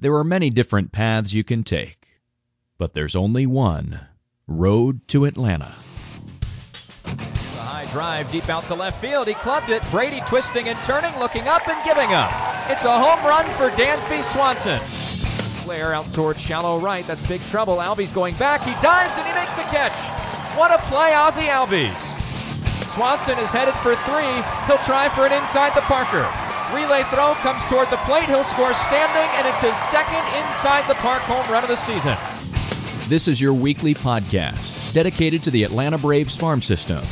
There are many different paths you can take, but there's only one road to Atlanta. The high drive deep out to left field. He clubbed it. Brady twisting and turning, looking up and giving up. It's a home run for Dansby Swanson. Blair out towards shallow right. That's big trouble. Albies going back. He dives and he makes the catch. What a play, Ozzie Albies. Swanson is headed for three. He'll try for an inside the Parker. Relay throw comes toward the plate. He'll score standing, and it's his second inside the park home run of the season. This is your weekly podcast dedicated to the Atlanta Braves farm system.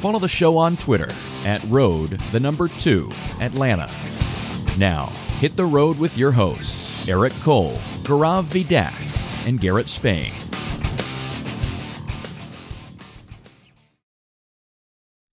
Follow the show on Twitter at road the number 2 Atlanta. Now, hit the road with your hosts, Eric Cole, Gaurav Vedak, and Garrett Spain.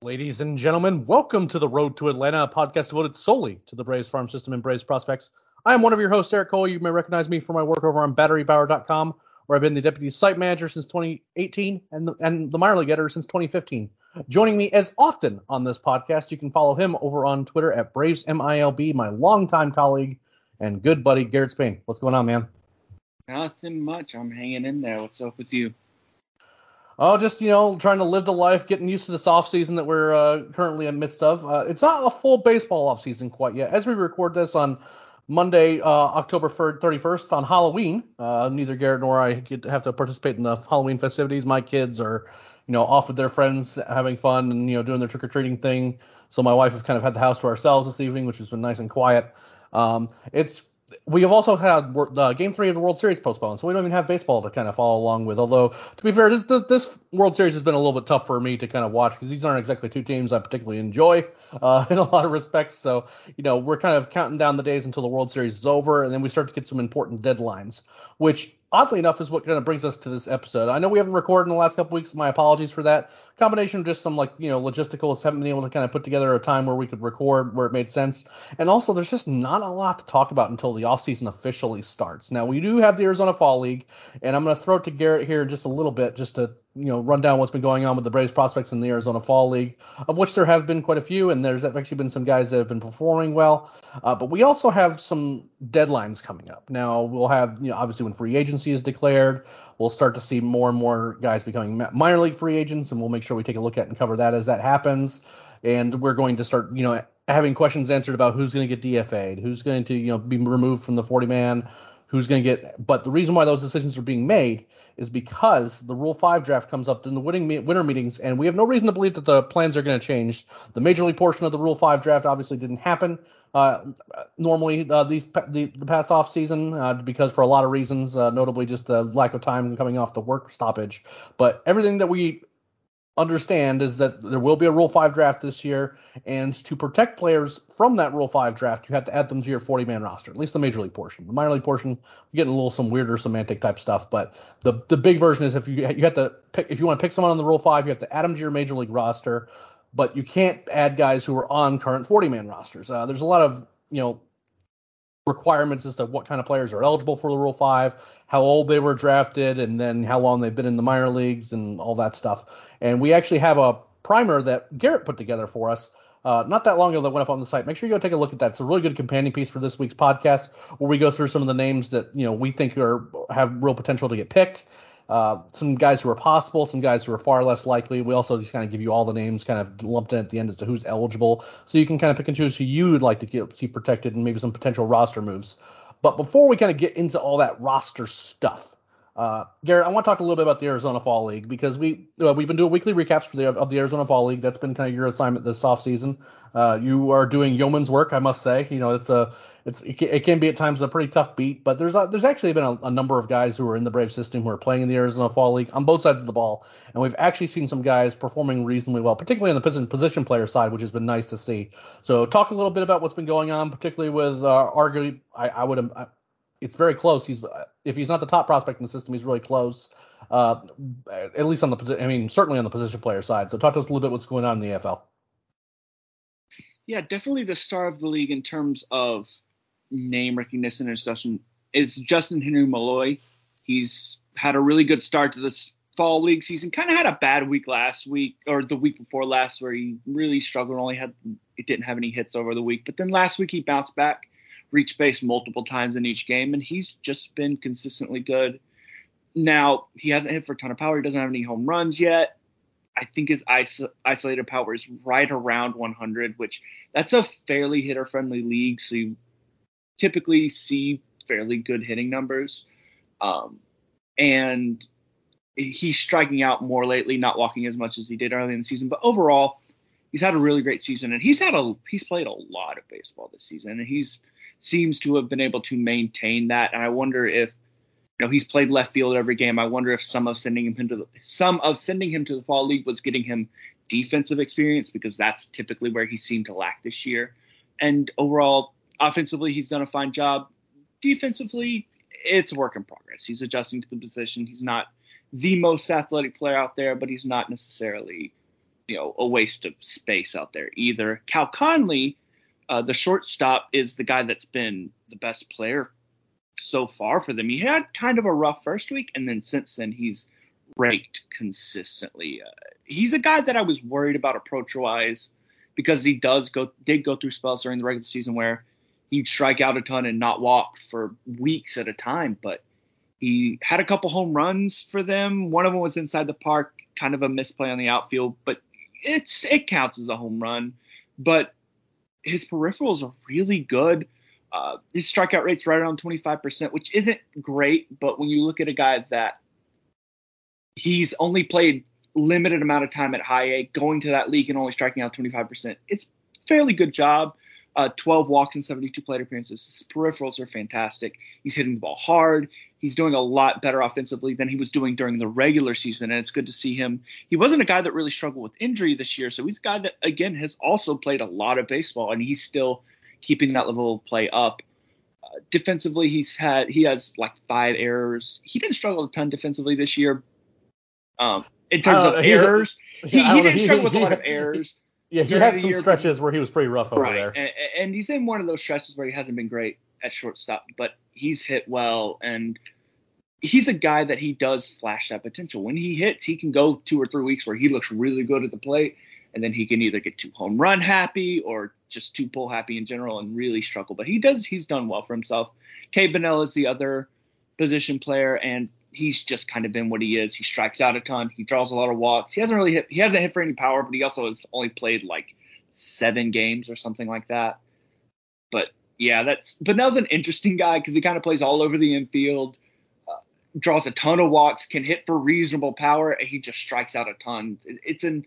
Ladies and gentlemen, welcome to the Road to Atlanta, a podcast devoted solely to the Braves farm system and Braves prospects. I am one of your hosts, Eric Cole. You may recognize me for my work over on BatteryPower.com, where I've been the deputy site manager since 2018 and the, and the minor league editor since 2015. Joining me as often on this podcast, you can follow him over on Twitter at BravesMILB, my longtime colleague and good buddy Garrett Spain. What's going on, man? Nothing much. I'm hanging in there. What's up with you? Oh, just you know, trying to live the life, getting used to this off season that we're uh, currently in midst of. Uh, it's not a full baseball off season quite yet. As we record this on Monday, uh, October 31st on Halloween, uh, neither Garrett nor I get have to participate in the Halloween festivities. My kids are, you know, off with their friends, having fun, and you know, doing their trick or treating thing. So my wife has kind of had the house to ourselves this evening, which has been nice and quiet. Um, it's we have also had uh, Game Three of the World Series postponed, so we don't even have baseball to kind of follow along with. Although to be fair, this this World Series has been a little bit tough for me to kind of watch because these aren't exactly two teams I particularly enjoy uh, in a lot of respects. So you know we're kind of counting down the days until the World Series is over, and then we start to get some important deadlines, which oddly enough is what kind of brings us to this episode. I know we haven't recorded in the last couple weeks. My apologies for that. Combination of just some like you know logistical, haven't been able to kind of put together a time where we could record where it made sense, and also there's just not a lot to talk about until the offseason officially starts. Now we do have the Arizona Fall League, and I'm going to throw it to Garrett here just a little bit just to you know run down what's been going on with the Braves prospects in the Arizona Fall League, of which there have been quite a few, and there's actually been some guys that have been performing well. Uh, but we also have some deadlines coming up. Now we'll have you know obviously when free agency is declared, we'll start to see more and more guys becoming minor league free agents, and we'll make sure we take a look at and cover that as that happens. And we're going to start you know having questions answered about who's going to get DFA'd, who's going to you know be removed from the 40 man, who's going to get. But the reason why those decisions are being made is because the Rule 5 draft comes up in the winning winter meetings, and we have no reason to believe that the plans are going to change. The major league portion of the Rule 5 draft obviously didn't happen uh, normally uh, these the, the past off season uh, because for a lot of reasons, uh, notably just the lack of time coming off the work stoppage. But everything that we understand is that there will be a Rule 5 draft this year, and to protect players from that Rule 5 draft, you have to add them to your 40 man roster, at least the major league portion. The minor league portion, you're getting a little some weirder semantic type stuff, but the the big version is if you you have to pick if you want to pick someone on the Rule 5, you have to add them to your major league roster, but you can't add guys who are on current 40 man rosters. Uh, there's a lot of you know requirements as to what kind of players are eligible for the Rule 5, how old they were drafted, and then how long they've been in the minor leagues and all that stuff. And we actually have a primer that Garrett put together for us uh, not that long ago that went up on the site. Make sure you go take a look at that. It's a really good companion piece for this week's podcast where we go through some of the names that you know we think are have real potential to get picked uh, some guys who are possible, some guys who are far less likely. We also just kind of give you all the names kind of lumped in at the end as to who's eligible, so you can kind of pick and choose who you would like to get, see protected and maybe some potential roster moves. But before we kind of get into all that roster stuff, uh, Garrett, I want to talk a little bit about the Arizona Fall League because we uh, we've been doing weekly recaps for the of the Arizona Fall League. That's been kind of your assignment this off season. Uh, you are doing yeoman's work, I must say. You know, it's a it's it can be at times a pretty tough beat, but there's a, there's actually been a, a, number of guys who are in the Brave system who are playing in the Arizona Fall League on both sides of the ball, and we've actually seen some guys performing reasonably well, particularly on the position, position player side, which has been nice to see. So talk a little bit about what's been going on, particularly with uh, arguably I, I would I, it's very close. He's if he's not the top prospect in the system, he's really close. Uh, at least on the position, I mean, certainly on the position player side. So talk to us a little bit what's going on in the AFL. Yeah, definitely the star of the league in terms of name recognition and such is Justyn-Henry Malloy. He's had a really good start to this fall league season. Kind of had a bad week last week or the week before last where he really struggled. And only had he didn't have any hits over the week, but then last week he bounced back. reached base multiple times in each game, and he's just been consistently good. Now he hasn't hit for a ton of power. He doesn't have any home runs yet. I think his iso- isolated power is right around 100, which that's a fairly hitter friendly league. So you typically see fairly good hitting numbers. Um, and he's striking out more lately, not walking as much as he did early in the season. But overall, he's had a really great season, and he's had a he's played a lot of baseball this season, and he's seems to have been able to maintain that. And I wonder if you know he's played left field every game. I wonder if some of sending him into the some of sending him to the fall league was getting him defensive experience because that's typically where he seemed to lack this year. And overall, offensively, he's done a fine job. Defensively, it's a work in progress. He's adjusting to the position. He's not the most athletic player out there, but he's not necessarily, you know, a waste of space out there either. Cal Conley, uh, the shortstop, is the guy that's been the best player so far for them. He had kind of a rough first week, and then since then he's raked consistently. Uh, he's a guy that I was worried about approach wise because he does go did go through spells during the regular season where he'd strike out a ton and not walk for weeks at a time, but he had a couple home runs for them. One of them was inside the park, kind of a misplay on the outfield, but it's it counts as a home run. But his peripherals are really good. Uh, his strikeout rate's right around 25%, which isn't great, but when you look at a guy that he's only played limited amount of time at high A, going to that league and only striking out 25%, it's fairly good job uh, 12 walks and 72 plate appearances. His peripherals are fantastic. He's hitting the ball hard. He's doing a lot better offensively than he was doing during the regular season, and it's good to see him. He wasn't a guy that really struggled with injury this year, so he's a guy that again has also played a lot of baseball, and he's still keeping that level of play up. Uh, defensively, he's had he has like five errors. He didn't struggle a ton defensively this year. Um, in terms of errors, he, he didn't struggle with a lot of errors. Yeah, he had some stretches where he was pretty rough over right. there. And, and he's in one of those stretches where he hasn't been great at shortstop, but he's hit well and he's a guy that he does flash that potential. When he hits, he can go two or three weeks where he looks really good at the plate, and then he can either get too home run happy or just too pull happy in general and really struggle. But he does he's done well for himself. Cade Bunnell is the other position player, and he's just kind of been what he is. He strikes out a ton. He draws a lot of walks. He hasn't really hit. He hasn't hit for any power, but he also has only played like seven games or something like that. But yeah, that's Bunnell's an interesting guy because he kind of plays all over the infield, uh, draws a ton of walks, can hit for reasonable power, and he just strikes out a ton. It's an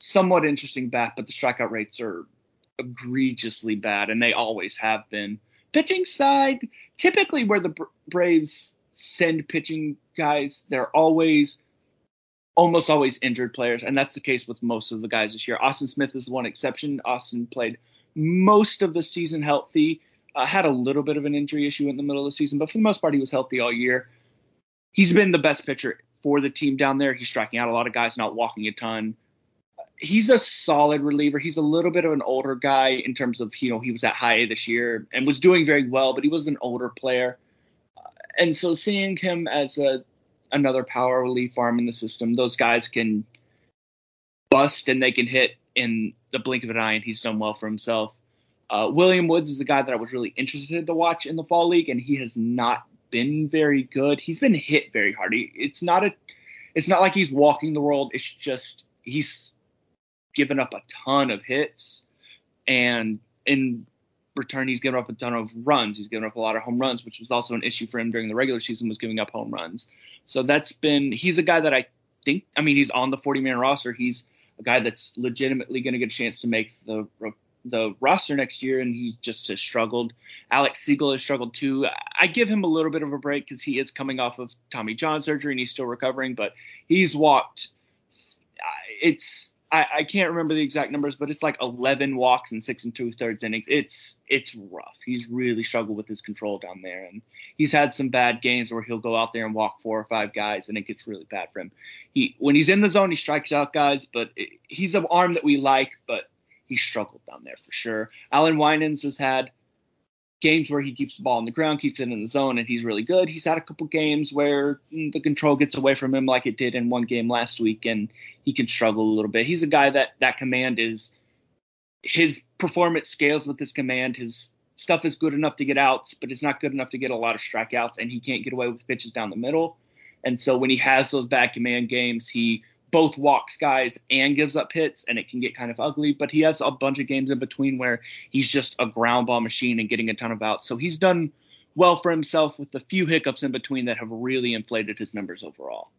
somewhat interesting bat, but the strikeout rates are egregiously bad, and they always have been. Pitching side, typically where the Braves send pitching guys. They're always almost always injured players, and that's the case with most of the guys this year. Austin Smith is one exception. Austin played most of the season healthy. Uh, had a little bit of an injury issue in the middle of the season, but for the most part, he was healthy all year. He's been the best pitcher for the team down there. He's striking out a lot of guys, not walking a ton. He's a solid reliever. He's a little bit of an older guy in terms of, you know, he was at high A this year and was doing very well, but he was an older player and so seeing him as a another power relief arm in the system, those guys can bust and they can hit in the blink of an eye, and he's done well for himself. Uh, William Woods is a guy that I was really interested to watch in the fall league, and he has not been very good. He's been hit very hard. He, it's not a, it's not like he's walking the world. It's just he's given up a ton of hits, and in return, he's given up a ton of runs. He's given up a lot of home runs, which was also an issue for him during the regular season, was giving up home runs. So that's been he's a guy that I think I mean he's on the 40 man roster. He's a guy that's legitimately going to get a chance to make the the roster next year, and he just has struggled. Alex Siegel has struggled too. I give him a little bit of a break because he is coming off of Tommy John surgery and he's still recovering, but he's walked. It's I, I, can't remember the exact numbers, but it's like 11 walks and six and two thirds innings. It's it's rough. He's really struggled with his control down there, and he's had some bad games where he'll go out there and walk four or five guys, and it gets really bad for him. He when he's in the zone, he strikes out guys, but it, he's an arm that we like, but he struggled down there for sure. Allan Winans has had games where he keeps the ball on the ground, keeps it in the zone, and he's really good. He's had a couple games where the control gets away from him, like it did in one game last week, and he can struggle a little bit. He's a guy that that command is his performance scales with his command. His stuff is good enough to get outs, but it's not good enough to get a lot of strikeouts, and he can't get away with pitches down the middle. And so when he has those bad command games, he both walks guys and gives up hits, and it can get kind of ugly. But he has a bunch of games in between where he's just a ground ball machine and getting a ton of outs. So he's done well for himself with the few hiccups in between that have really inflated his numbers overall.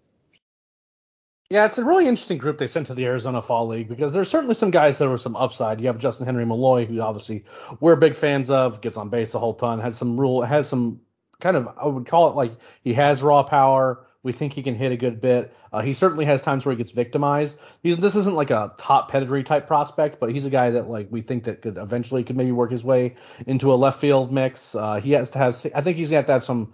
Yeah, it's a really interesting group they sent to the Arizona Fall League because there's certainly some guys that were some upside. You have Justyn-Henry Malloy, who obviously we're big fans of, gets on base a whole ton, has some rule, has some kind of I would call it like he has raw power. We think he can hit a good bit. Uh, he certainly has times where he gets victimized. He's this isn't like a top pedigree type prospect, but he's a guy that like we think that could eventually could maybe work his way into a left field mix. Uh, he has to have. I think he's gonna have to have some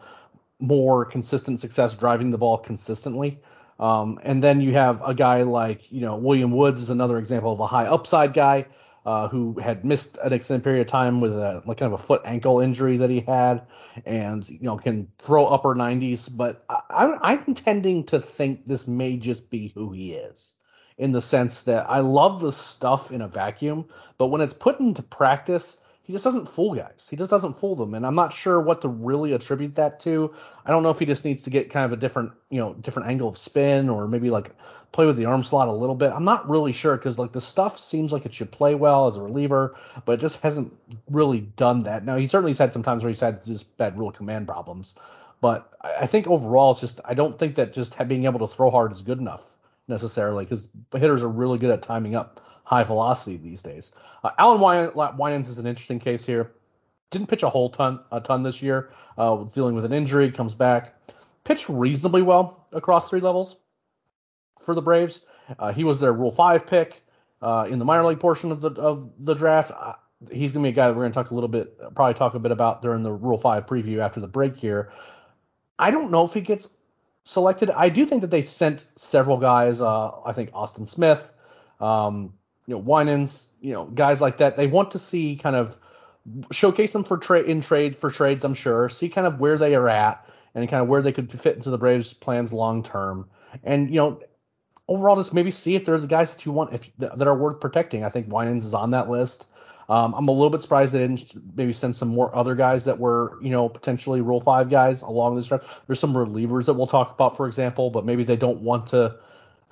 more consistent success driving the ball consistently. Um, and then you have a guy like you know William Woods is another example of a high upside guy uh, who had missed an extended period of time with a like kind of a foot ankle injury that he had, and you know can throw upper 90s. But I, I'm tending to think this may just be who he is, in the sense that I love the stuff in a vacuum, but when it's put into practice, he just doesn't fool guys. He just doesn't fool them, and I'm not sure what to really attribute that to. I don't know if he just needs to get kind of a different, you know, different angle of spin, or maybe like play with the arm slot a little bit. I'm not really sure because like the stuff seems like it should play well as a reliever, but it just hasn't really done that. Now he certainly has had some times where he's had just bad real command problems, but I think overall it's just I don't think that just being able to throw hard is good enough necessarily because hitters are really good at timing up high velocity these days. Uh, Allan Winans is an interesting case here. Didn't pitch a whole ton a ton this year. Uh, dealing with an injury, comes back, pitched reasonably well across three levels for the Braves. Uh, he was their Rule Five pick uh, in the minor league portion of the of the draft. Uh, he's gonna be a guy that we're gonna talk a little bit, probably talk a bit about during the Rule Five preview after the break here. I don't know if he gets selected. I do think that they sent several guys. Uh, I think Austin Smith, um, you know, Winans, you know, guys like that. They want to see kind of showcase them for trade in trade for trades. I'm sure see kind of where they are at and kind of where they could fit into the Braves' plans long term. And you know, overall, just maybe see if they're the guys that you want if that are worth protecting. I think Winans is on that list. Um, I'm a little bit surprised they didn't maybe send some more other guys that were, you know, potentially Rule Five guys along this stretch. There's some relievers that we'll talk about, for example, but maybe they don't want to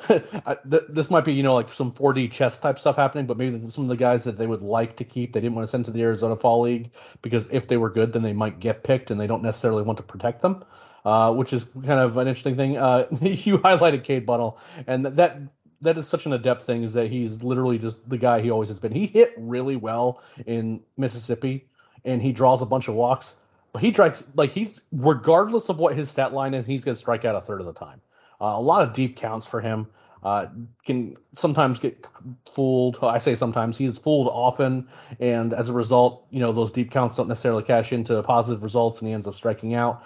this might be, you know, like some 4D chess type stuff happening, but maybe some of the guys that they would like to keep, they didn't want to send to the Arizona Fall League because if they were good, then they might get picked, and they don't necessarily want to protect them, uh, which is kind of an interesting thing. Uh, you highlighted Cade Bunnell, and that that is such an adept thing is that he's literally just the guy he always has been. He hit really well in Mississippi, and he draws a bunch of walks, but he strikes like he's regardless of what his stat line is, he's gonna strike out a third of the time. Uh, a lot of deep counts for him. Uh, can sometimes get fooled. I say sometimes he's fooled often, and as a result, you know those deep counts don't necessarily cash into positive results, and he ends up striking out.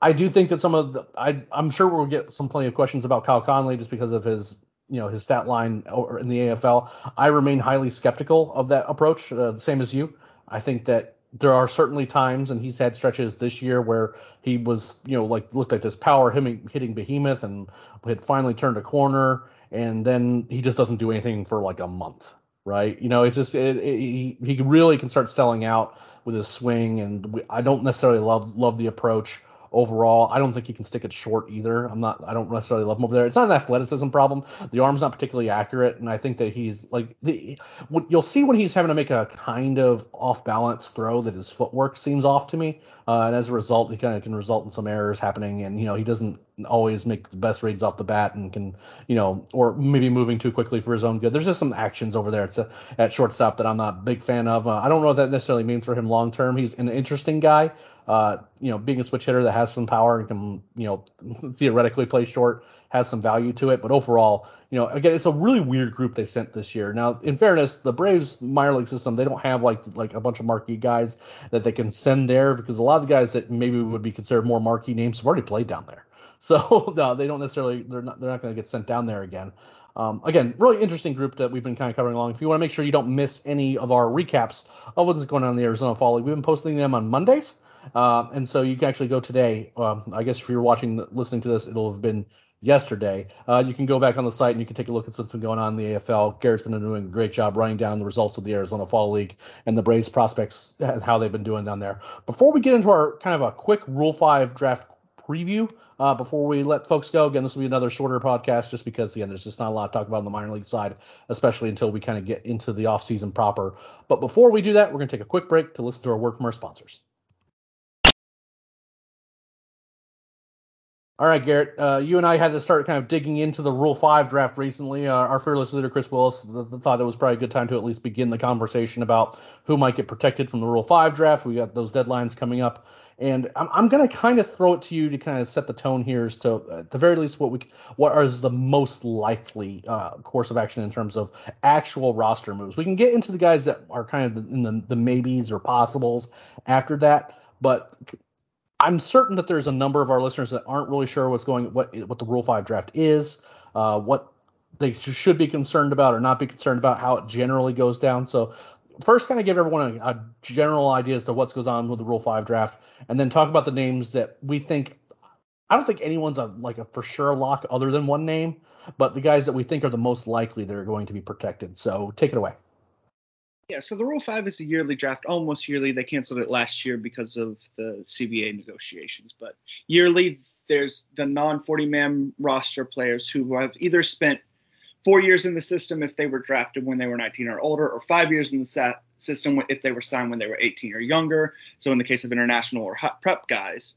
I do think that some of the I, I'm sure we'll get some plenty of questions about Kyle Conley just because of his you know his stat line in the AFL. I remain highly skeptical of that approach, uh, the same as you. I think that there are certainly times, and he's had stretches this year where he was, you know, like looked like this power him hitting behemoth and had finally turned a corner, and then he just doesn't do anything for like a month, right? You know, it's just it, it, he he really can start selling out with his swing, and I don't necessarily love love the approach overall. I don't think he can stick it short either. I'm not. I don't necessarily love him over there. It's not an athleticism problem. The arm's not particularly accurate, and I think that he's like the. You'll see when he's having to make a kind of off balance throw that his footwork seems off to me, uh, and as a result, he kind of can result in some errors happening, and you know he doesn't always make the best reads off the bat and can you know or maybe moving too quickly for his own good. There's just some actions over there a, at shortstop that I'm not a big fan of. Uh, I don't know what that necessarily means for him long term. He's an interesting guy uh, you know, being a switch hitter that has some power and can, you know, theoretically play short has some value to it. But overall, you know, again, it's a really weird group they sent this year. Now, in fairness, the Braves minor league system, they don't have like like a bunch of marquee guys that they can send there because a lot of the guys that maybe would be considered more marquee names have already played down there. So no, they don't necessarily they're not they're not going to get sent down there again. Um, again, really interesting group that we've been kind of covering along. If you want to make sure you don't miss any of our recaps of what's going on in the Arizona Fall League, we've been posting them on Mondays. Um, and so you can actually go today. Um, I guess if you're watching, listening to this, it'll have been yesterday. Uh, you can go back on the site and you can take a look at what's been going on in the AFL. Garrett's been doing a great job writing down the results of the Arizona Fall League and the Braves prospects, and how they've been doing down there. Before we get into our kind of a quick Rule 5 draft preview, uh, before we let folks go, again, this will be another shorter podcast just because, again, there's just not a lot to talk about on the minor league side, especially until we kind of get into the offseason proper. But before we do that, we're going to take a quick break to listen to our work from our sponsors. All right, Garrett, uh, you and I had to start kind of digging into the Rule 5 draft recently. Uh, our fearless leader, Chris Willis, th- th- thought it was probably a good time to at least begin the conversation about who might get protected from the Rule 5 draft. We got those deadlines coming up. And I'm, I'm going to kind of throw it to you to kind of set the tone here as to, at the very least, what we what is the most likely uh, course of action in terms of actual roster moves. We can get into the guys that are kind of in the, the maybes or possibles after that. But I'm certain that there's a number of our listeners that aren't really sure what's going what what the Rule Five draft is, uh, what they should be concerned about or not be concerned about, how it generally goes down. So first, kind of give everyone a, a general idea as to what's goes on with the Rule Five draft, and then talk about the names that we think. I don't think anyone's a like a for sure lock other than one name, but the guys that we think are the most likely that are going to be protected. So take it away. Yeah, so the Rule 5 is a yearly draft, almost yearly. They canceled it last year because of the CBA negotiations. But yearly, there's the non 40 man roster players who have either spent four years in the system if they were drafted when they were 19 or older, or five years in the system if they were signed when they were 18 or younger. So in the case of international or hot prep guys,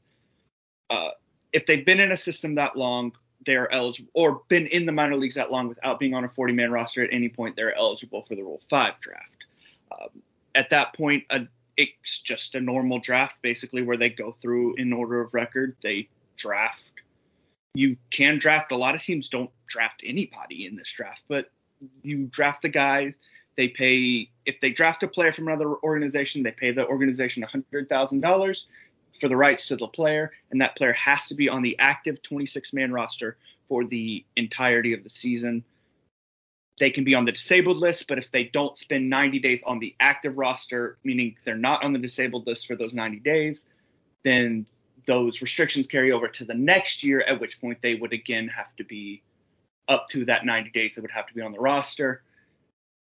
uh, if they've been in a system that long, they're eligible, or been in the minor leagues that long without being on a 40 man roster at any point, they're eligible for the Rule 5 draft. Um, at that point, a, it's just a normal draft, basically, where they go through in order of record. They draft. You can draft. A lot of teams don't draft anybody in this draft, but you draft the guy. They pay if they draft a player from another organization, they pay the organization hundred thousand dollars for the rights to the player, and that player has to be on the active 26 man roster for the entirety of the season they can be on the disabled list, but if they don't spend 90 days on the active roster, meaning they're not on the disabled list for those 90 days, then those restrictions carry over to the next year, at which point they would again have to be up to that 90 days. They would have to be on the roster.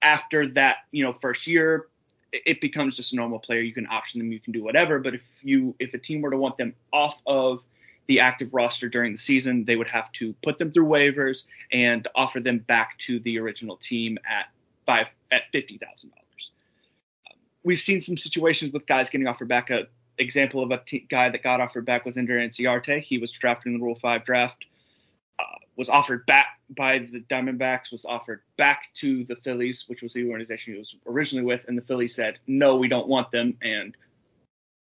After that, you know, first year, it becomes just a normal player. You can option them, you can do whatever. But if you if a team were to want them off of the active roster during the season, they would have to put them through waivers and offer them back to the original team at five at fifty thousand dollars. we've seen some situations with guys getting offered back. A example of a t- guy that got offered back was Ender Inciarte. He was drafted in the Rule Five draft. Uh, was offered back by the Diamondbacks, was offered back to the Phillies, which was the organization he was originally with, and the Phillies said, no, we don't want them, and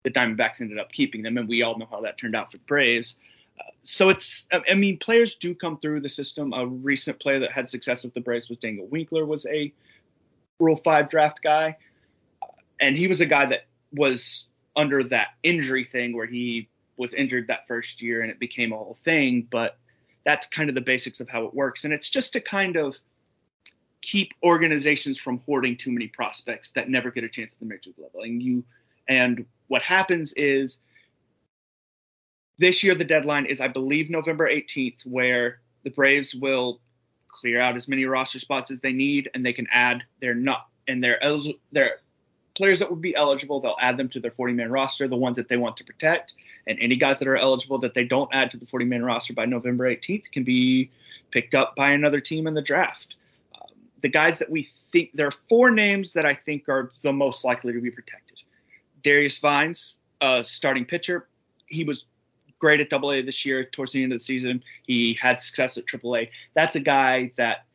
the Diamondbacks ended up keeping them, and we all know how that turned out for the Braves. Uh, so it's, I mean, players do come through the system. A recent player that had success with the Braves was Daniel Winkler, was a Rule Five draft guy, uh, and he was a guy that was under that injury thing where he was injured that first year and it became a whole thing. But that's kind of the basics of how it works, and it's just to kind of keep organizations from hoarding too many prospects that never get a chance at the major level. And you and what happens is this year the deadline is, I believe, November 18th, where the Braves will clear out as many roster spots as they need, and they can add their not and their their players that would be eligible. They'll add them to their 40 man roster, the ones that they want to protect, and any guys that are eligible that they don't add to the 40 man roster by November 18th can be picked up by another team in the draft. Um, the guys that we think there are four names that I think are the most likely to be protected. Darius Vines, uh, starting pitcher, he was great at Double A this year. Towards the end of the season, he had success at Triple A. That's a guy that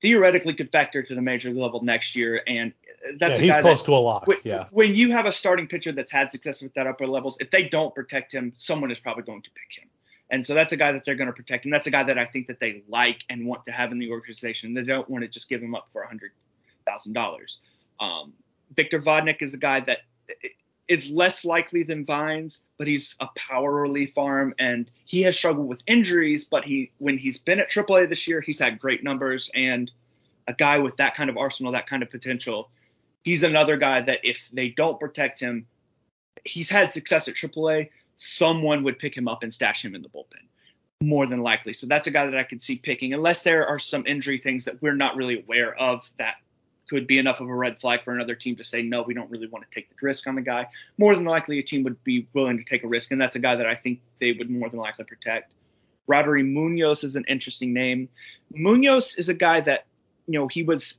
theoretically could factor to the major level next year, and that's yeah, he's close that, to a lot. When, yeah. When you have a starting pitcher that's had success with that upper levels, if they don't protect him, someone is probably going to pick him. And so that's a guy that they're going to protect, and that's a guy that I think that they like and want to have in the organization. They don't want to just give him up for a hundred thousand um, dollars. Victor Vodnik is a guy that is less likely than Vines, but he's a power relief arm and he has struggled with injuries. But he, when he's been at AAA this year, he's had great numbers. And a guy with that kind of arsenal, that kind of potential, he's another guy that if they don't protect him, he's had success at AAA, someone would pick him up and stash him in the bullpen more than likely. So that's a guy that I could see picking, unless there are some injury things that we're not really aware of that could be enough of a red flag for another team to say, no, we don't really want to take the risk on the guy. More than likely, a team would be willing to take a risk, and that's a guy that I think they would more than likely protect. Roddery Munoz is an interesting name. Munoz is a guy that, you know, he was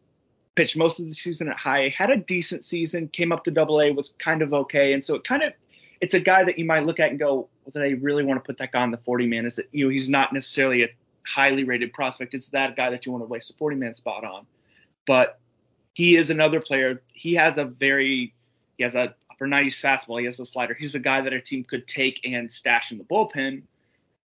pitched most of the season at high, had a decent season, came up to double A, was kind of okay. And so it kind of, it's a guy that you might look at and go, well, do they really want to put that guy on the 40 man? Is it, you know, he's not necessarily a highly rated prospect. It's that guy that you want to waste a 40 man spot on. But he is another player. He has a very, he has a upper 90s fastball. He has a slider. He's a guy that a team could take and stash in the bullpen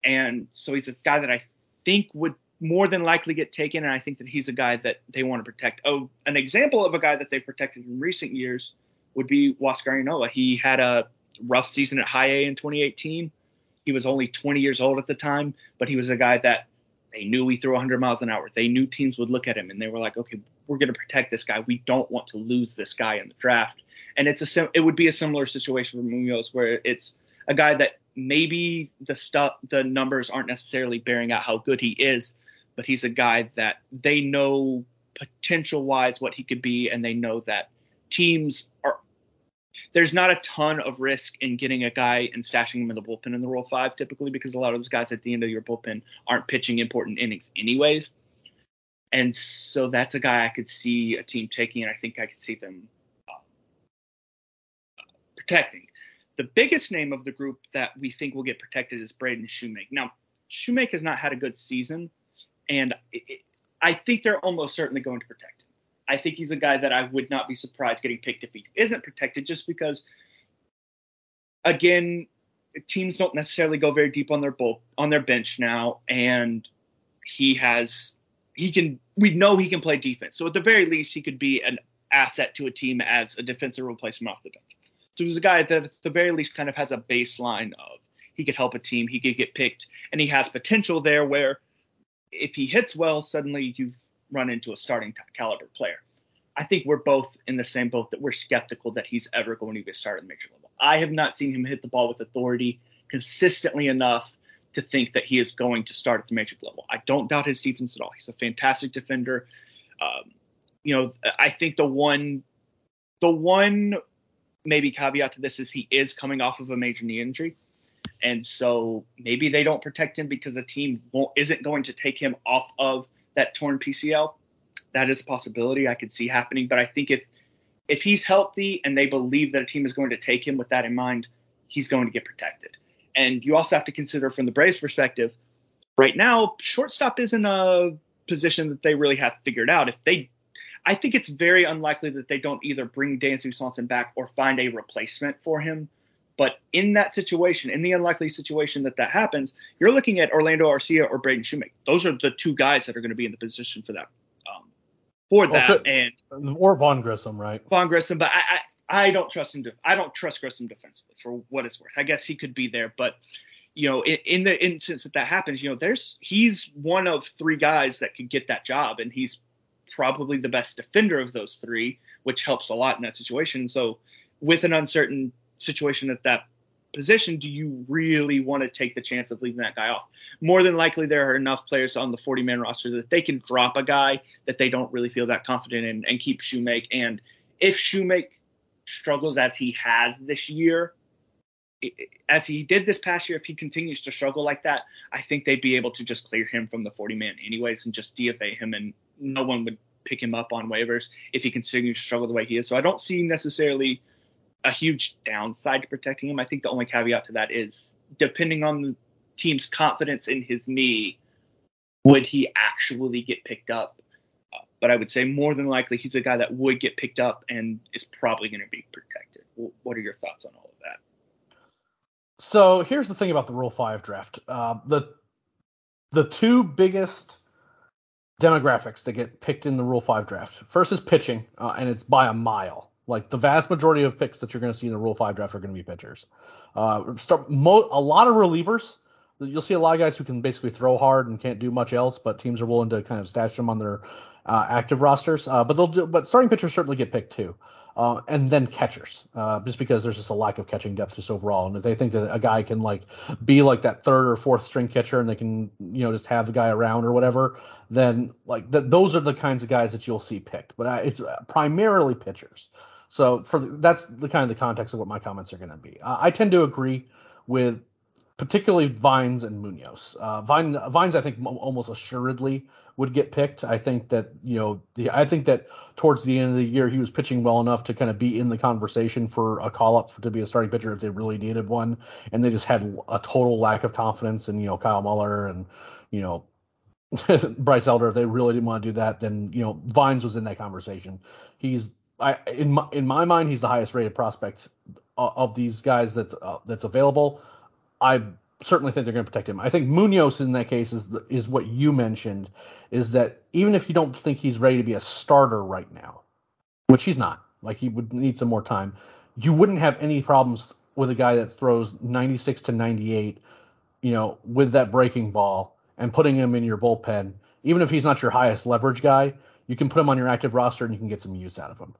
and so he's a guy that I think would more than likely get taken. And I think that he's a guy that they want to protect. Oh, an example of a guy that they protected in recent years would be Huascar Ynoa. He had a rough season at high A in 2018. He was only 20 years old at the time, but he was a guy that they knew we threw 100 miles an hour. They knew teams would look at him and they were like, okay, we're going to protect this guy. We don't want to lose this guy in the draft. And it's a it would be a similar situation for Munoz where it's a guy that maybe the stuff the numbers aren't necessarily bearing out how good he is, but he's a guy that they know potential wise what he could be, and they know that teams are there's not a ton of risk in getting a guy and stashing him in the bullpen in the Rule Five typically because a lot of those guys at the end of your bullpen aren't pitching important innings anyways. And so that's a guy I could see a team taking, and I think I could see them uh, protecting. The biggest name of the group that we think will get protected is Braden Shewmake. Now, Shewmake has not had a good season, and it, I think they're almost certainly going to protect. I think he's a guy that I would not be surprised getting picked if he isn't protected, just because, again, teams don't necessarily go very deep on their bull, on their bench now, and he has he can we know he can play defense. So at the very least, he could be an asset to a team as a defensive replacement off the bench. So he's a guy that at the very least kind of has a baseline of he could help a team, he could get picked, and he has potential there where if he hits well, suddenly you've run into a starting caliber player. I think we're both in the same boat that we're skeptical that he's ever going to get started at the major level. I have not seen him hit the ball with authority consistently enough to think that he is going to start at the major level. I don't doubt his defense at all. He's a fantastic defender. Um, you know, I think the one, the one maybe caveat to this is he is coming off of a major knee injury. And so maybe they don't protect him because a team isn't going to take him off of that torn PCL. That is a possibility I could see happening. But I think if if he's healthy and they believe that a team is going to take him with that in mind, he's going to get protected. And you also have to consider from the Braves perspective, right now, shortstop isn't a position that they really have figured out. If they I think it's very unlikely that they don't either bring Dansby Swanson back or find a replacement for him. But in that situation, in the unlikely situation that that happens, you're looking at Orlando Arcia or Braden Shewmake. Those are the two guys that are going to be in the position for that. Um, for that, or, and or Vaughn Grissom, right? Vaughn Grissom, but I, I, I don't trust him. I don't trust Grissom defensively for what it's worth. I guess he could be there, but you know, in, in the instance that that happens, you know, there's he's one of three guys that could get that job, and he's probably the best defender of those three, which helps a lot in that situation. So, with an uncertain situation at that position, do you really want to take the chance of leaving that guy off? More than likely, there are enough players on the 40 man roster that they can drop a guy that they don't really feel that confident in and keep Shewmake. And if Shewmake struggles as he has this year, as he did this past year, if he continues to struggle like that, I think they'd be able to just clear him from the 40 man anyways and just DFA him, and no one would pick him up on waivers if he continues to struggle the way he is. So I don't see necessarily a huge downside to protecting him. I think the only caveat to that is depending on the team's confidence in his knee, would he actually get picked up? But I would say more than likely he's a guy that would get picked up and is probably going to be protected. What are your thoughts on all of that? So here's the thing about the Rule Five draft. Uh, the the two biggest demographics that get picked in the Rule Five draft. First is pitching, uh, and it's by a mile. Like the vast majority of picks that you're going to see in the Rule Five draft are going to be pitchers. Uh, start mo- a lot of relievers. You'll see a lot of guys who can basically throw hard and can't do much else, but teams are willing to kind of stash them on their uh, active rosters. Uh, but they'll do, but starting pitchers certainly get picked too. uh, and then catchers, uh, just because there's just a lack of catching depth just overall. And if they think that a guy can like be like that third or fourth string catcher, and they can you know just have the guy around or whatever, then like th- those are the kinds of guys that you'll see picked. But uh, it's primarily pitchers. So for the, that's the kind of the context of what my comments are going to be. Uh, I tend to agree with particularly Vines and Munoz. Uh, Vine, Vines, I think almost assuredly would get picked. I think that you know, the, I think that towards the end of the year he was pitching well enough to kind of be in the conversation for a call up to be a starting pitcher if they really needed one, and they just had a total lack of confidence in you know Kyle Muller and you know Bryce Elder. If they really didn't want to do that, then you know Vines was in that conversation. He's I in my in my mind he's the highest rated prospect of, of these guys that's uh, that's available. I certainly think they're going to protect him. I think Munoz in that case is the, is what you mentioned is that even if you don't think he's ready to be a starter right now, which he's not, like he would need some more time, you wouldn't have any problems with a guy that throws 96 to 98, you know, with that breaking ball and putting him in your bullpen. Even if he's not your highest leverage guy, you can put him on your active roster and you can get some use out of him.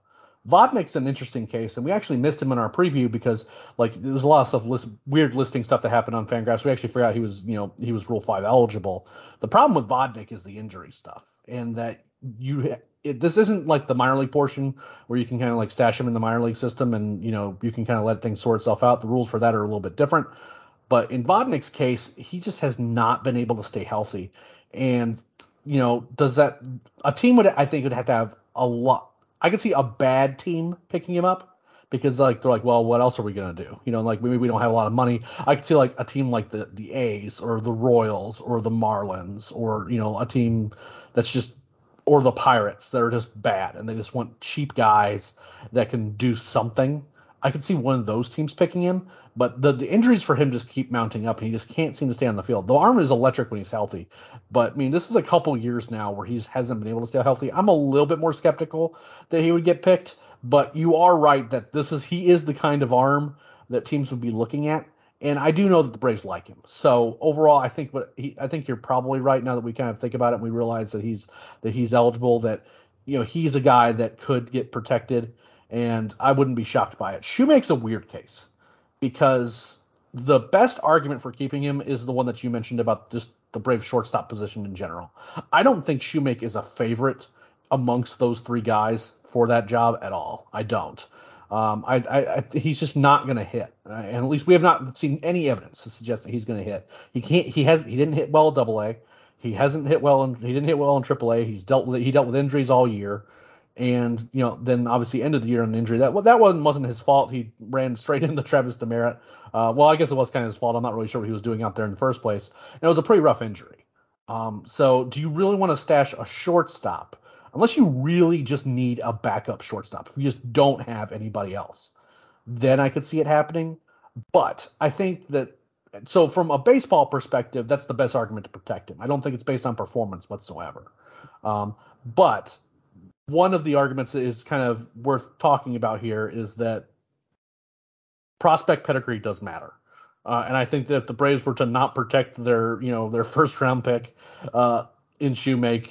Vodnik's an interesting case, and we actually missed him in our preview because like there's a lot of stuff, list, weird listing stuff that happened on Fangraphs. We actually forgot he was, you know, he was Rule Five eligible. The problem with Vodnik is the injury stuff, and that you it, this isn't like the minor league portion where you can kind of like stash him in the minor league system, and you know you can kind of let things sort itself out. The rules for that are a little bit different. But in Vodnik's case, he just has not been able to stay healthy, and you know, does that a team would I think would have to have a lot I could see a bad team picking him up because like they're like, well, what else are we gonna do? You know, like maybe we don't have a lot of money. I could see like a team like the the A's or the Royals or the Marlins or you know a team that's just or the Pirates that are just bad and they just want cheap guys that can do something. I could see one of those teams picking him, but the, the injuries for him just keep mounting up, and he just can't seem to stay on the field. The arm is electric when he's healthy, but I mean, this is a couple years now where he hasn't been able to stay healthy. I'm a little bit more skeptical that he would get picked, but you are right that this is he is the kind of arm that teams would be looking at, and I do know that the Braves like him. So overall, I think what he, I think you're probably right now that we kind of think about it, and we realize that he's that he's eligible, that you know he's a guy that could get protected and I wouldn't be shocked by it. Shewmake's a weird case because the best argument for keeping him is the one that you mentioned about just the Brave shortstop position in general. I don't think Shewmake is a favorite amongst those three guys for that job at all. I don't. Um, I, I, I, he's just not going to hit, and at least we have not seen any evidence to suggest that he's going to hit. He can't. He has. He didn't hit well Double A. He hasn't hit well, and he didn't hit well in Triple A. He's dealt with. He dealt with injuries all year and you know then obviously ended the year on an injury. That well, that one wasn't his fault. He ran straight into Travis Demeritte. Uh, well, I guess it was kind of his fault. I'm not really sure what he was doing out there in the first place. And it was a pretty rough injury. Um, so do you really want to stash a shortstop unless you really just need a backup shortstop? If you just don't have anybody else, then I could see it happening. But I think that so from a baseball perspective, that's the best argument to protect him. I don't think it's based on performance whatsoever. Um, but one of the arguments that is kind of worth talking about here is that prospect pedigree does matter. Uh, and I think that if the Braves were to not protect their, you know, their first round pick uh, in Shewmake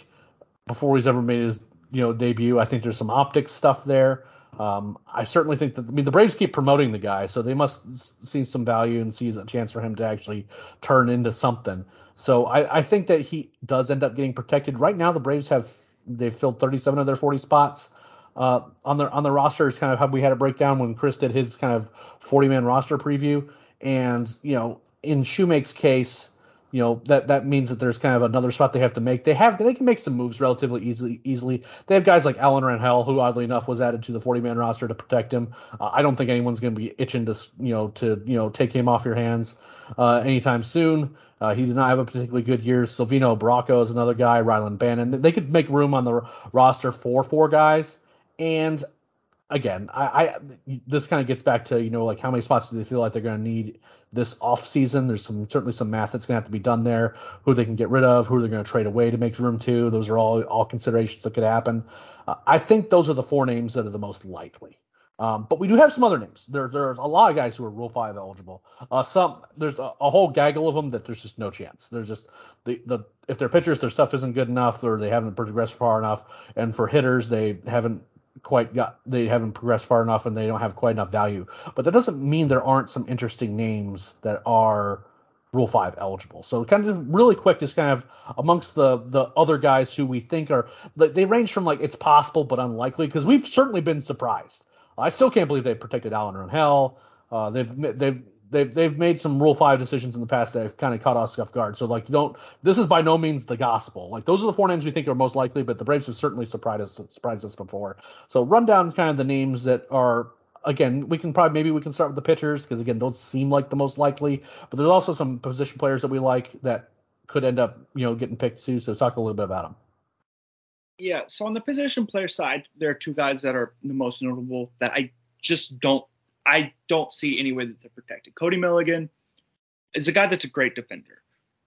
before he's ever made his, you know, debut, I think there's some optics stuff there. Um, I certainly think that I mean the Braves keep promoting the guy, so they must see some value and see a chance for him to actually turn into something. So I, I think that he does end up getting protected. Right now, the Braves have They've filled 37 of their 40 spots. Uh, on their on the roster is kind of how we had a breakdown when Chris did his kind of 40 man roster preview, and you know in Shewmake's case, you know that that means that there's kind of another spot they have to make. They have they can make some moves relatively easily. Easily, they have guys like Alan Rangel, who oddly enough was added to the 40 man roster to protect him. Uh, I don't think anyone's going to be itching to you know to you know take him off your hands uh, anytime soon. Uh, he did not have a particularly good year. Silvino Bracho is another guy. Rylan Bannon. They could make room on the roster for four guys. And again, I, I this kind of gets back to you know like how many spots do they feel like they're going to need this off season? There's some certainly some math that's going to have to be done there. Who they can get rid of, who they're going to trade away to make room to. Those are all all considerations that could happen. Uh, I think those are the four names that are the most likely. Um, but we do have some other names. There's there's a lot of guys who are Rule Five eligible. Uh, some there's a, a, whole gaggle of them that there's just no chance. There's just the the if they're pitchers, their stuff isn't good enough, or they haven't progressed far enough. And for hitters, they haven't quite got they haven't progressed far enough and they don't have quite enough value. But that doesn't mean there aren't some interesting names that are Rule Five eligible. So kind of really quick, just kind of amongst the the other guys who we think are they range from like it's possible but unlikely because we've certainly been surprised. I still can't believe they protected Alan Rangel. Uh, they've they've they've they've made some Rule Five decisions in the past that have kind of caught us off guard. So like, don't this is by no means the gospel. Like those are the four names we think are most likely, but the Braves have certainly surprised us surprised us before. So run down kind of the names that are again, we can probably maybe we can start with the pitchers because again, those seem like the most likely. But there's also some position players that we like that could end up you know getting picked too. So talk a little bit about them. Yeah, so on the position player side, there are two guys that are the most notable that I just don't I don't see any way that they're protected. Cody Milligan is a guy that's a great defender,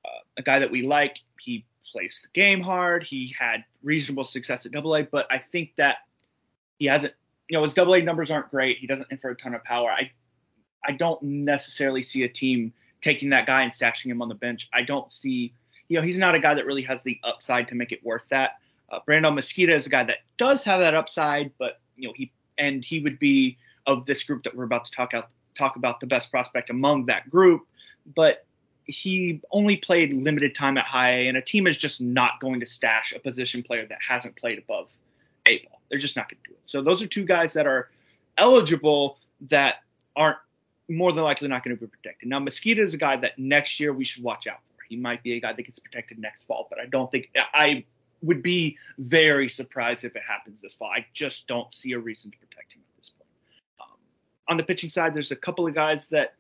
uh, a guy that we like. He plays the game hard. He had reasonable success at Double A, but I think that he hasn't. You know, his Double A numbers aren't great. He doesn't infer a ton of power. I I don't necessarily see a team taking that guy and stashing him on the bench. I don't see. You know, he's not a guy that really has the upside to make it worth that. Uh, Brandon Mesquita is a guy that does have that upside, but you know he and he would be of this group that we're about to talk out talk about the best prospect among that group, but he only played limited time at high A, and a team is just not going to stash a position player that hasn't played above A ball. They're just not going to do it. So those are two guys that are eligible that aren't more than likely not going to be protected. Now Mesquita is a guy that next year we should watch out for. He might be a guy that gets protected next fall, but I don't think I would be very surprised if it happens this fall. I just don't see a reason to protect him on the pitching side, there's a couple of guys that,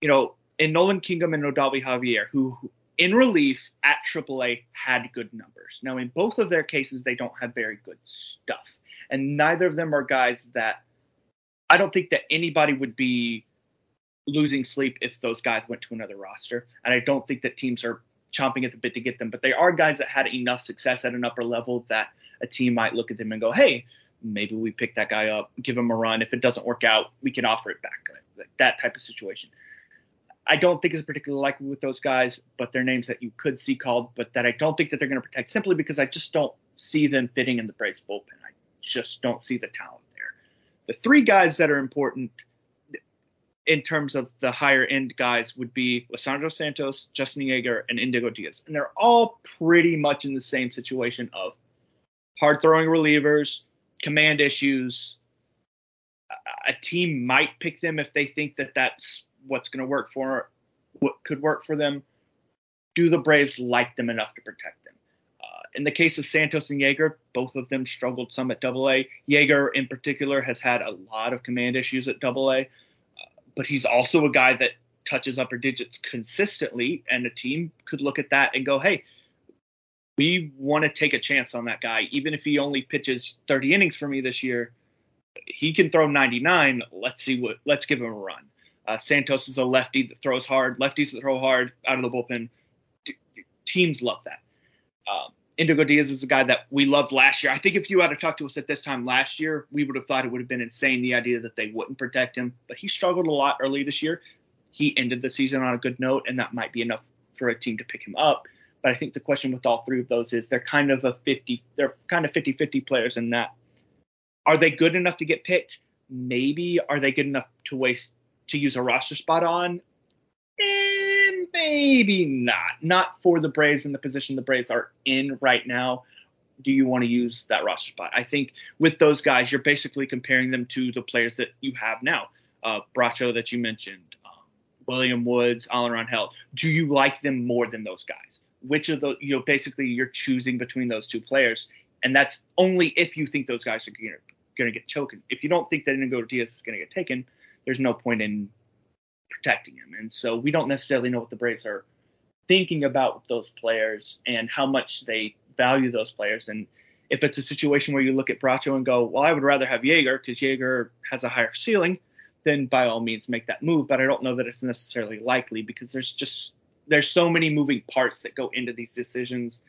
you know, in Nolan Kingham and Odalvi Javier, who in relief at AAA had good numbers. Now, in both of their cases, they don't have very good stuff. And neither of them are guys that I don't think that anybody would be losing sleep if those guys went to another roster. And I don't think that teams are chomping at the bit to get them. But they are guys that had enough success at an upper level that a team might look at them and go, hey, maybe we pick that guy up, give him a run. If it doesn't work out, we can offer it back. That type of situation. I don't think it's particularly likely with those guys, but they're names that you could see called, but that I don't think that they're going to protect simply because I just don't see them fitting in the Braves bullpen. I just don't see the talent there. The three guys that are important in terms of the higher end guys would be Lisandro Santos, Justin Yeager, and Indigo Diaz. And they're all pretty much in the same situation of hard throwing relievers command issues. A team might pick them if they think that that's what's going to work for what could work for them. Do the Braves like them enough to protect them? Uh, in the case of Santos and Yeager, both of them struggled some at Double A. Yeager, in particular, has had a lot of command issues at Double A, uh, but he's also a guy that touches upper digits consistently, and a team could look at that and go, "Hey, we want to take a chance on that guy, even if he only pitches 30 innings for me this year. He can throw 99. Let's see what. Let's give him a run. Uh, Santos is a lefty that throws hard. Lefties that throw hard out of the bullpen. D- teams love that. Um, Indigo Diaz is a guy that we loved last year. I think if you had to talk to us at this time last year, we would have thought it would have been insane the idea that they wouldn't protect him. But he struggled a lot early this year. He ended the season on a good note, and that might be enough for a team to pick him up. But I think the question with all three of those is they're kind of a 50, they're kind of 50 50 players in that. Are they good enough to get picked? Maybe. Are they good enough to waste, to use a roster spot on? Eh, maybe not. Not for the Braves in the position the Braves are in right now. Do you want to use that roster spot? I think with those guys, you're basically comparing them to the players that you have now. Uh, Bracho that you mentioned, um, William Woods, Alan Rangel. Do you like them more than those guys? Which of the you know basically you're choosing between those two players, and that's only if you think those guys are gonna gonna get choken. If you don't think that Indigo Diaz is gonna get taken, there's no point in protecting him. And so we don't necessarily know what the Braves are thinking about those players and how much they value those players. And if it's a situation where you look at Bracho and go, well, I would rather have Yeager because Yeager has a higher ceiling, then by all means make that move. But I don't know that it's necessarily likely because there's just there's so many moving parts that go into these decisions.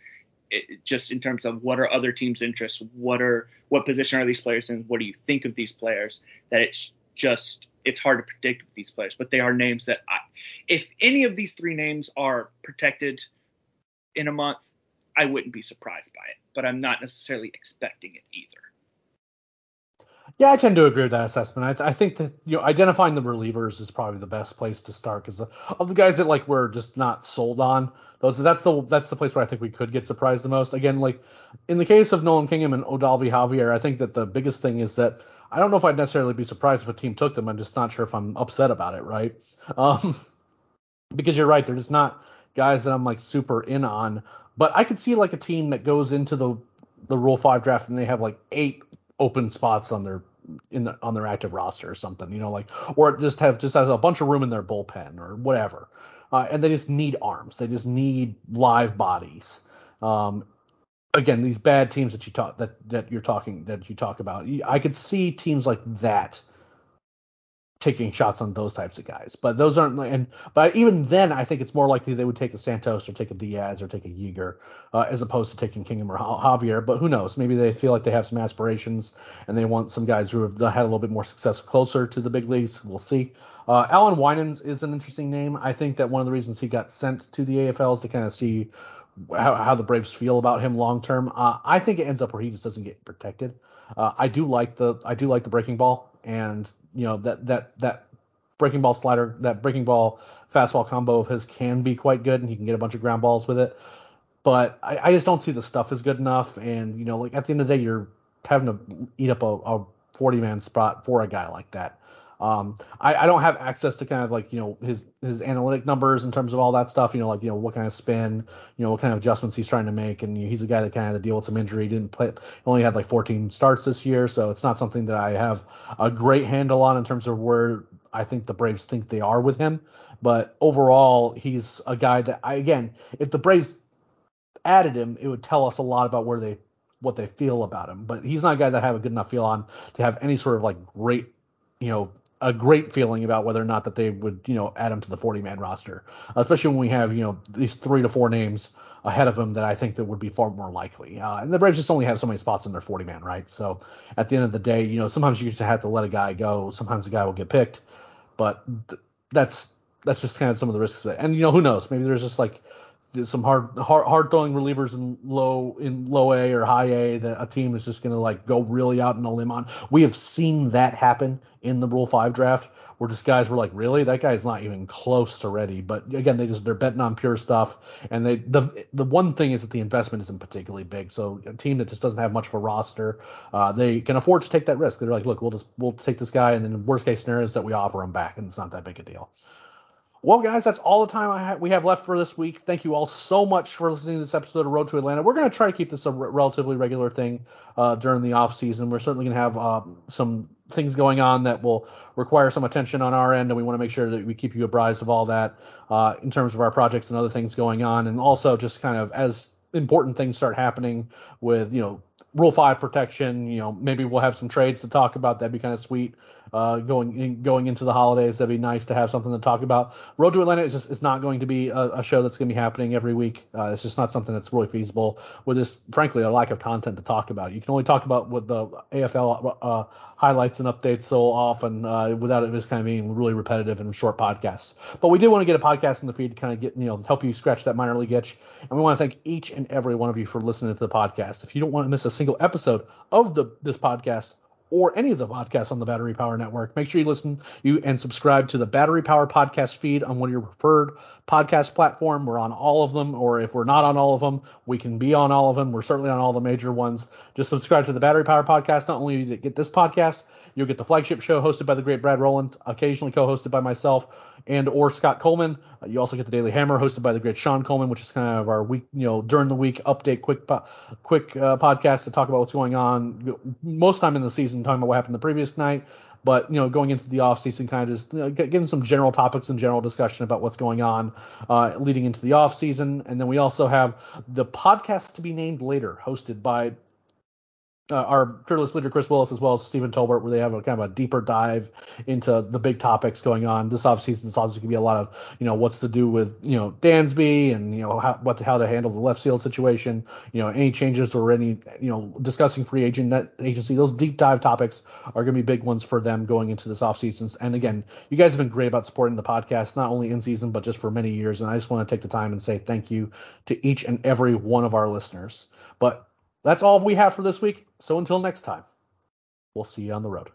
It, just in terms of what are other teams' interests, what are what position are these players in, what do you think of these players? That it's just it's hard to predict with these players, but they are names that I, if any of these three names are protected in a month, I wouldn't be surprised by it. But I'm not necessarily expecting it either. Yeah, I tend to agree with that assessment. I, I, think that you know identifying the relievers is probably the best place to start because of the guys that like we're just not sold on. Those that's the that's the place where I think we could get surprised the most. Again, like in the case of Nolan Kingham and Odalvi Javier, I think that the biggest thing is that I don't know if I'd necessarily be surprised if a team took them. I'm just not sure if I'm upset about it, right? Um, because you're right, they're just not guys that I'm like super in on. But I could see like a team that goes into the the Rule Five draft and they have like eight open spots on their in the, on their active roster or something, you know, like or just have just has a bunch of room in their bullpen or whatever, uh, and they just need arms, they just need live bodies. Um, again, these bad teams that you talk that that you're talking that you talk about, I could see teams like that taking shots on those types of guys. But those aren't and but even then I think it's more likely they would take a Santos or take a Diaz or take a Yeager uh, as opposed to taking Kingham or Javier. But who knows? Maybe they feel like they have some aspirations and they want some guys who have had a little bit more success closer to the big leagues. We'll see. Uh, Allan Winans is an interesting name. I think that one of the reasons he got sent to the AFL is to kind of see how, how the Braves feel about him long term. Uh, I think it ends up where he just doesn't get protected. Uh, I do like the I do like the breaking ball and you know that that that breaking ball slider, that breaking ball fastball combo of his can be quite good, and he can get a bunch of ground balls with it. But I, I just don't see the stuff is good enough, and you know, like at the end of the day, you're having to eat up a, a 40 man spot for a guy like that. Um, I, I, don't have access to kind of like you know his his analytic numbers in terms of all that stuff. You know, like you know what kind of spin, you know what kind of adjustments he's trying to make, and you know, he's a guy that kind of had to deal with some injury. He didn't play, only had like 14 starts this year, so it's not something that I have a great handle on in terms of where I think the Braves think they are with him. But overall, he's a guy that I again, if the Braves added him, it would tell us a lot about where they what they feel about him. But he's not a guy that I have a good enough feel on to have any sort of like great, you know, a great feeling about whether or not that they would, you know, add him to the 40 man roster, especially when we have, you know, these three to four names ahead of him that I think that would be far more likely. Uh, and the Braves just only have so many spots in their 40 man, right? So at the end of the day, you know, sometimes you just have to let a guy go. Sometimes the guy will get picked, but th- that's that's just kind of some of the risks. And you know, who knows? Maybe there's just like some hard hard, hard throwing relievers in low in low A or high A that a team is just going to like go really out and a limb on. We have seen that happen in the Rule Five draft where just guys were like, really, that guy's not even close to ready. But again, they just they're betting on pure stuff, and they the the one thing is that the investment isn't particularly big. So a team that just doesn't have much of a roster, uh, they can afford to take that risk. They're like, look, we'll just we'll take this guy, and then worst case scenario is that we offer him back, and it's not that big a deal. Well, guys, that's all the time ha- we have left for this week. Thank you all so much for listening to this episode of Road to Atlanta. We're going to try to keep this a r- relatively regular thing uh, during the off season. We're certainly going to have uh, some things going on that will require some attention on our end, and we want to make sure that we keep you apprised of all that uh, in terms of our projects and other things going on, and also just kind of as important things start happening with you know Rule Five protection. You know, maybe we'll have some trades to talk about. That'd be kind of sweet. Uh, going in, going into the holidays, that'd be nice to have something to talk about. Road to Atlanta is just is not going to be a, a show that's going to be happening every week. Uh, it's just not something that's really feasible with this, frankly, a lack of content to talk about. You can only talk about what the AFL uh, highlights and updates so often uh, without it just kind of being really repetitive and short podcasts. But we do want to get a podcast in the feed to kind of get you know help you scratch that minor league itch. And we want to thank each and every one of you for listening to the podcast. If you don't want to miss a single episode of the this podcast, or any of the podcasts on the Battery Power Network, make sure you listen you and subscribe to the Battery Power podcast feed on one of your preferred podcast platform. We're on all of them, or if we're not on all of them, we can be on all of them. We're certainly on all the major ones. Just subscribe to the Battery Power podcast. Not only do you get this podcast, You'll get the flagship show hosted by the great Brad Rowland, occasionally co-hosted by myself and or Scott Coleman. Uh, you also get the Daily Hammer hosted by the great Sean Coleman, which is kind of our week, you know, during the week update, quick, po- quick uh, podcast to talk about what's going on. Most time in the season, talking about what happened the previous night but you know going into the off season kind of just you know, getting some general topics and general discussion about what's going on uh, leading into the off season and then we also have the podcast to be named later hosted by uh, our fearless leader Chris Willis as well as Stephen Tolbert, where they have a kind of a deeper dive into the big topics going on. This offseason is obviously to be a lot of you know what's to do with you know Dansby and you know how what to, how to handle the left field situation. You know any changes or any you know discussing free agent net agency. Those deep dive topics are going to be big ones for them going into this offseason. And again, you guys have been great about supporting the podcast, not only in season but just for many years. And I just want to take the time and say thank you to each and every one of our listeners. But that's all we have for this week. So until next time. We'll see you on the road.